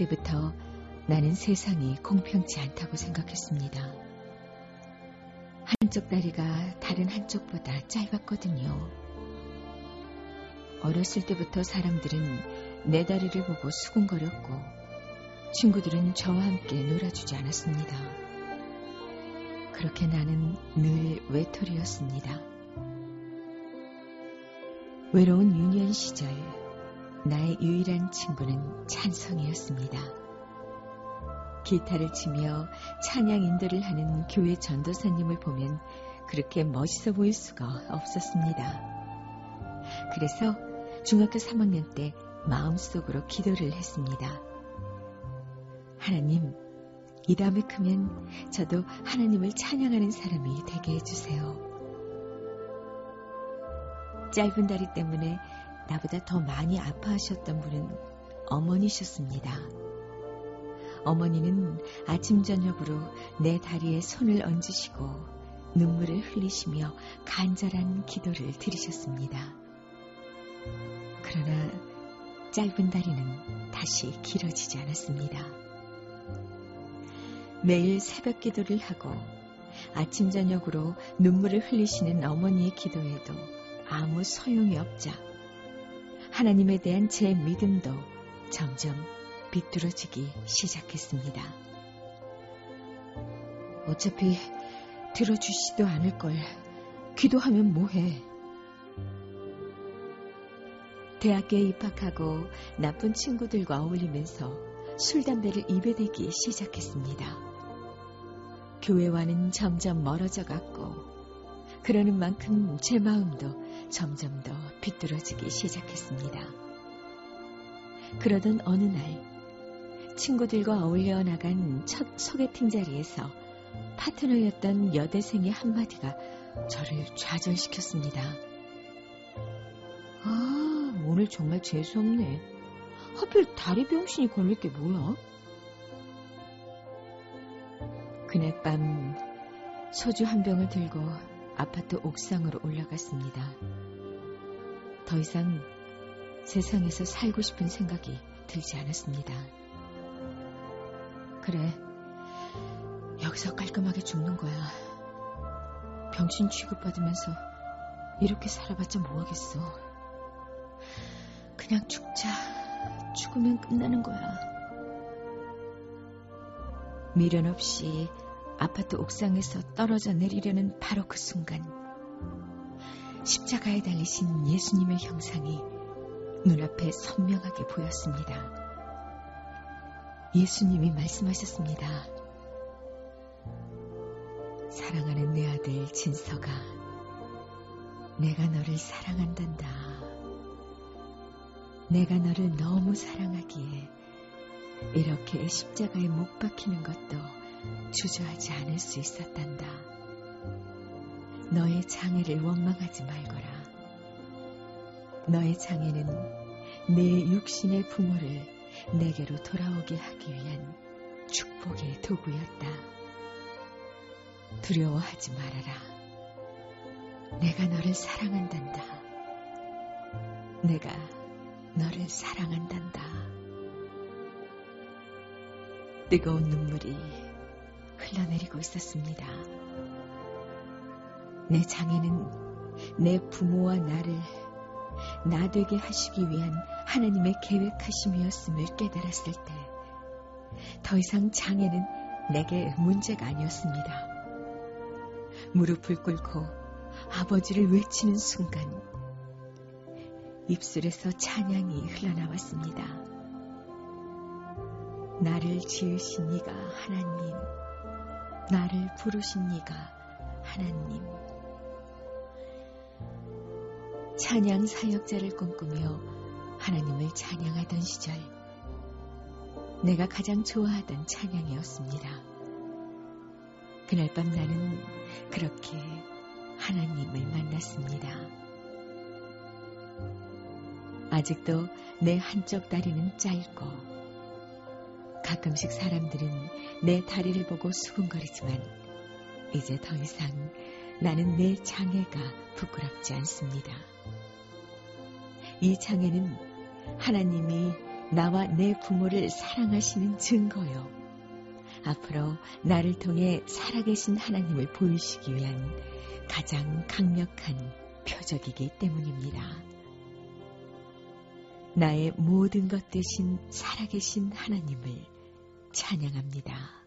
때부터 나는 세상이 공평치 않다고 생각했습니다. 한쪽 다리가 다른 한쪽보다 짧았거든요. 어렸을 때부터 사람들은 내 다리를 보고 수군거렸고 친구들은 저와 함께 놀아주지 않았습니다. 그렇게 나는 늘 외톨이였습니다. 외로운 유년 시절 나의 유일한 친구는 찬성이었습니다. 기타를 치며 찬양 인도를 하는 교회 전도사님을 보면 그렇게 멋있어 보일 수가 없었습니다. 그래서 중학교 3학년 때 마음속으로 기도를 했습니다. 하나님, 이 다음에 크면 저도 하나님을 찬양하는 사람이 되게 해주세요. 짧은 다리 때문에 나보다 더 많이 아파하셨던 분은 어머니셨습니다. 어머니는 아침 저녁으로 내 다리에 손을 얹으시고 눈물을 흘리시며 간절한 기도를 드리셨습니다. 그러나 짧은 다리는 다시 길어지지 않았습니다. 매일 새벽 기도를 하고 아침 저녁으로 눈물을 흘리시는 어머니의 기도에도 아무 소용이 없자 하나님에 대한 제 믿음도 점점 비뚤어지기 시작했습니다. 어차피 들어주시지도 않을 걸 기도하면 뭐해. 대학교에 입학하고 나쁜 친구들과 어울리면서 술, 담배를 입에 대기 시작했습니다. 교회와는 점점 멀어져 갔고, 그러는 만큼 제 마음도 점점 더 비뚤어지기 시작했습니다. 그러던 어느 날, 친구들과 어울려 나간 첫 소개팅 자리에서 파트너였던 여대생의 한마디가 저를 좌절시켰습니다. 아, 오늘 정말 재수없네. 하필 다리 병신이 걸릴 게 뭐야? 그날 밤 소주 한 병을 들고 아파트 옥상으로 올라갔습니다. 더 이상 세상에서 살고 싶은 생각이 들지 않았습니다. 그래, 여기서 깔끔하게 죽는 거야. 병신 취급받으면서 이렇게 살아봤자 뭐하겠어. 그냥 죽자. 죽으면 끝나는 거야. 미련 없이 아파트 옥상에서 떨어져 내리려는 바로 그 순간 십자가에 달리신 예수님의 형상이 눈앞에 선명하게 보였습니다. 예수님이 말씀하셨습니다. 사랑하는 내 아들 진서가 내가 너를 사랑한단다. 내가 너를 너무 사랑하기에 이렇게 십자가에 못 박히는 것도 주저하지 않을 수 있었단다. 너의 장애를 원망하지 말거라. 너의 장애는 내 육신의 부모를 내게로 돌아오게 하기 위한 축복의 도구였다. 두려워하지 말아라. 내가 너를 사랑한단다. 내가 너를 사랑한단다. 뜨거운 눈물이 흘러내리고 있었습니다. 내 장애는 내 부모와 나를 나 되게 하시기 위한 하나님의 계획하심이었음을 깨달았을 때 더 이상 장애는 내게 문제가 아니었습니다. 무릎을 꿇고 아버지를 외치는 순간 입술에서 찬양이 흘러나왔습니다. 나를 지으신 이가 하나님, 나를 부르신 이가 하나님. 찬양 사역자를 꿈꾸며 하나님을 찬양하던 시절, 내가 가장 좋아하던 찬양이었습니다. 그날 밤 나는 그렇게 하나님을 만났습니다. 아직도 내 한쪽 다리는 짧고 가끔씩 사람들은 내 다리를 보고 수군거리지만 이제 더 이상 나는 내 장애가 부끄럽지 않습니다. 이 장애는 하나님이 나와 내 부모를 사랑하시는 증거요. 앞으로 나를 통해 살아계신 하나님을 보이시기 위한 가장 강력한 표적이기 때문입니다. 나의 모든 것 대신 살아계신 하나님을 찬양합니다.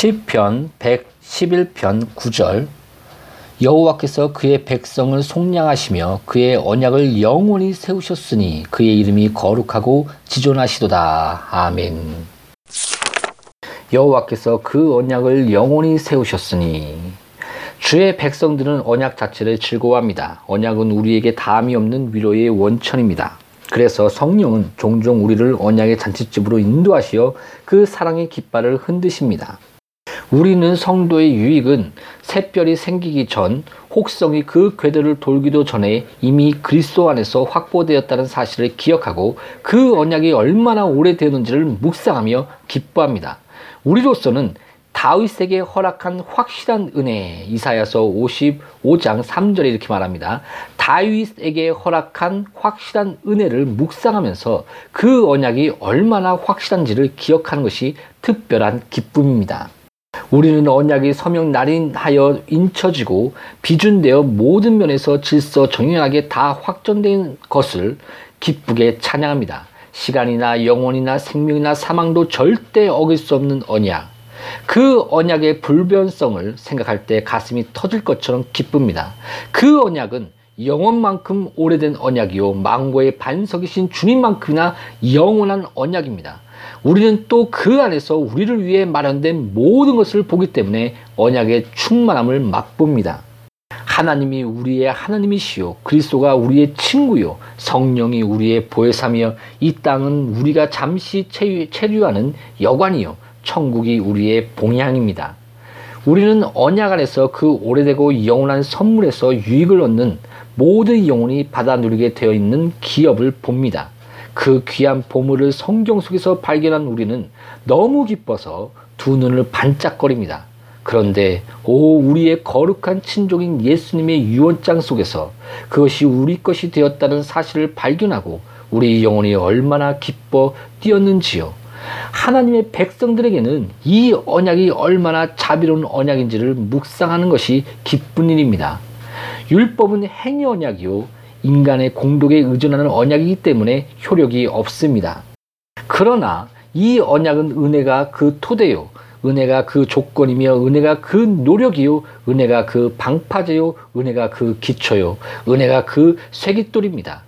시편 111편 9절 여호와께서 그의 백성을 속량하시며 그의 언약을 영원히 세우셨으니 그의 이름이 거룩하고 지존하시도다. 아멘. 여호와께서 그 언약을 영원히 세우셨으니 주의 백성들은 언약 자체를 즐거워합니다. 언약은 우리에게 담이 없는 위로의 원천입니다. 그래서 성령은 종종 우리를 언약의 잔치집으로 인도하시어 그 사랑의 깃발을 흔드십니다. 우리는 성도의 유익은 새별이 생기기 전 혹성이 그 궤도를 돌기도 전에 이미 그리스도 안에서 확보되었다는 사실을 기억하고 그 언약이 얼마나 오래되었는지를 묵상하며 기뻐합니다. 우리로서는 다윗에게 허락한 확실한 은혜 이사야서 55장 3절에 이렇게 말합니다. 다윗에게 허락한 확실한 은혜를 묵상하면서 그 언약이 얼마나 확실한지를 기억하는 것이 특별한 기쁨입니다. 우리는 언약이 서명 날인하여 인쳐지고 비준되어 모든 면에서 질서 정연하게 다 확정된 것을 기쁘게 찬양합니다. 시간이나 영혼이나 생명이나 사망도 절대 어길 수 없는 언약. 그 언약의 불변성을 생각할 때 가슴이 터질 것처럼 기쁩니다. 그 언약은 영원만큼 오래된 언약이요 망고의 반석이신 주님만큼이나 영원한 언약입니다. 우리는 또 그 안에서 우리를 위해 마련된 모든 것을 보기 때문에 언약의 충만함을 맛봅니다. 하나님이 우리의 하나님이시요 그리스도가 우리의 친구요 성령이 우리의 보혜사며 이 땅은 우리가 잠시 체류하는 여관이요 천국이 우리의 봉양입니다. 우리는 언약 안에서 그 오래되고 영원한 선물에서 유익을 얻는 모든 영혼이 받아 누리게 되어 있는 기업을 봅니다. 그 귀한 보물을 성경 속에서 발견한 우리는 너무 기뻐서 두 눈을 반짝거립니다. 그런데 오 우리의 거룩한 친족인 예수님의 유언장 속에서 그것이 우리 것이 되었다는 사실을 발견하고 우리 영혼이 얼마나 기뻐 뛰었는지요. 하나님의 백성들에게는 이 언약이 얼마나 자비로운 언약인지를 묵상하는 것이 기쁜 일입니다. 율법은 행위 언약이요. 인간의 공덕에 의존하는 언약이기 때문에 효력이 없습니다. 그러나 이 언약은 은혜가 그 토대요. 은혜가 그 조건이며 은혜가 그 노력이요. 은혜가 그 방파제요. 은혜가 그 기초요. 은혜가 그 쇠깃돌입니다.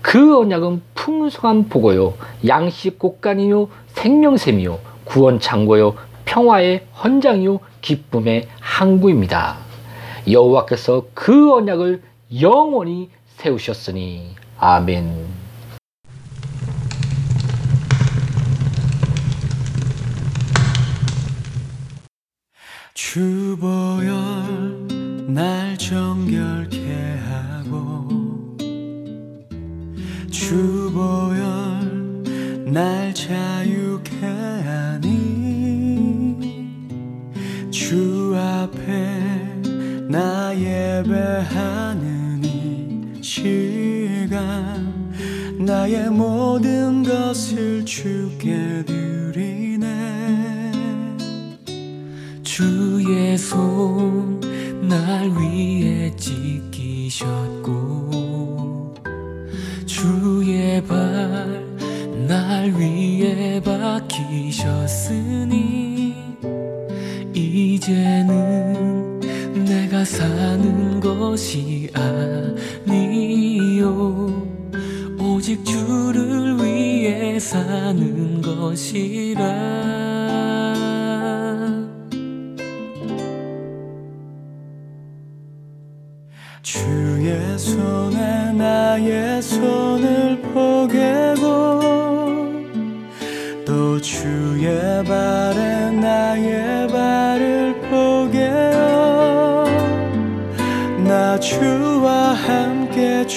그 언약은 풍성한 보고요. 양식 꽃간이요. 생명샘이요. 구원 창고요. 평화의 헌장이요. 기쁨의 항구입니다. 여호와께서 그 언약을 영원히 세우셨으니 아멘. 주보열 날 정결케 하고 주보열 날 자유케 하니 주 앞에 나 예배하는 이 시간 나의 모든 것을 주께 드리네. 주의 손 날 위에 찢기셨고 주의 발 날 위에 박히셨으니 이제는 내가 사는 것이 아 니요. 오직 주를 위해 사는 것이라. 주의 손에 나의 손을 포개고 또 주의 발에 나의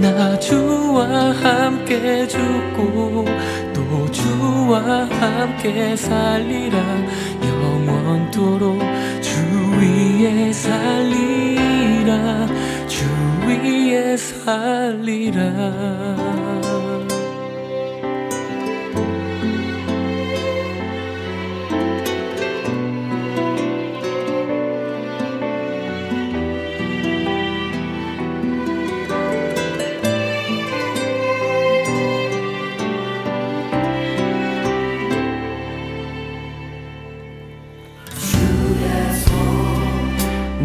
나 주와 함께 죽고 또 주와 함께 살리라. 영원토록 주 위에 살리라. 주 위에 살리라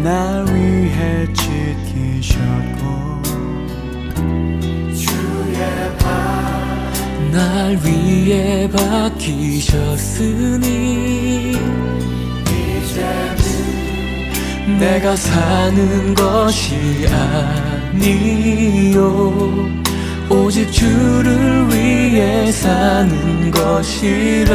날 위해 지키셨고 주의 발날 위해 박히셨으니 이제는 내가 사는 것이 아니요. 오직 주를 위해 사는 것이라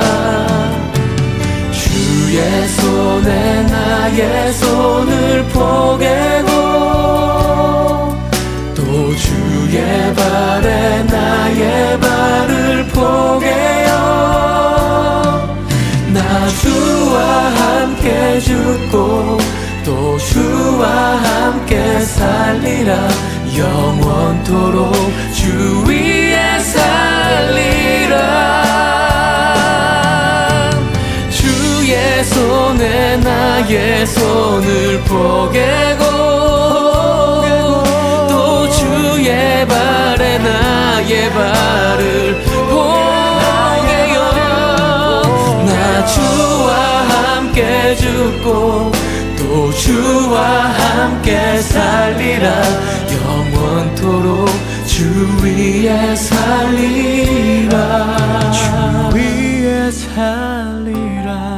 손에 나의 손을 포개고 또 주의 발에 나의 발을 포개요 나 주와 함께 죽고 또 주와 함께 살리라. 영원토록 주위 내게 손을 포개고 또 주의 발에 나의 발을 포개요. 나 주와 함께 죽고 또 주와 함께 살리라. 영원토록 주 위에 살리라. 주 위에 살리라.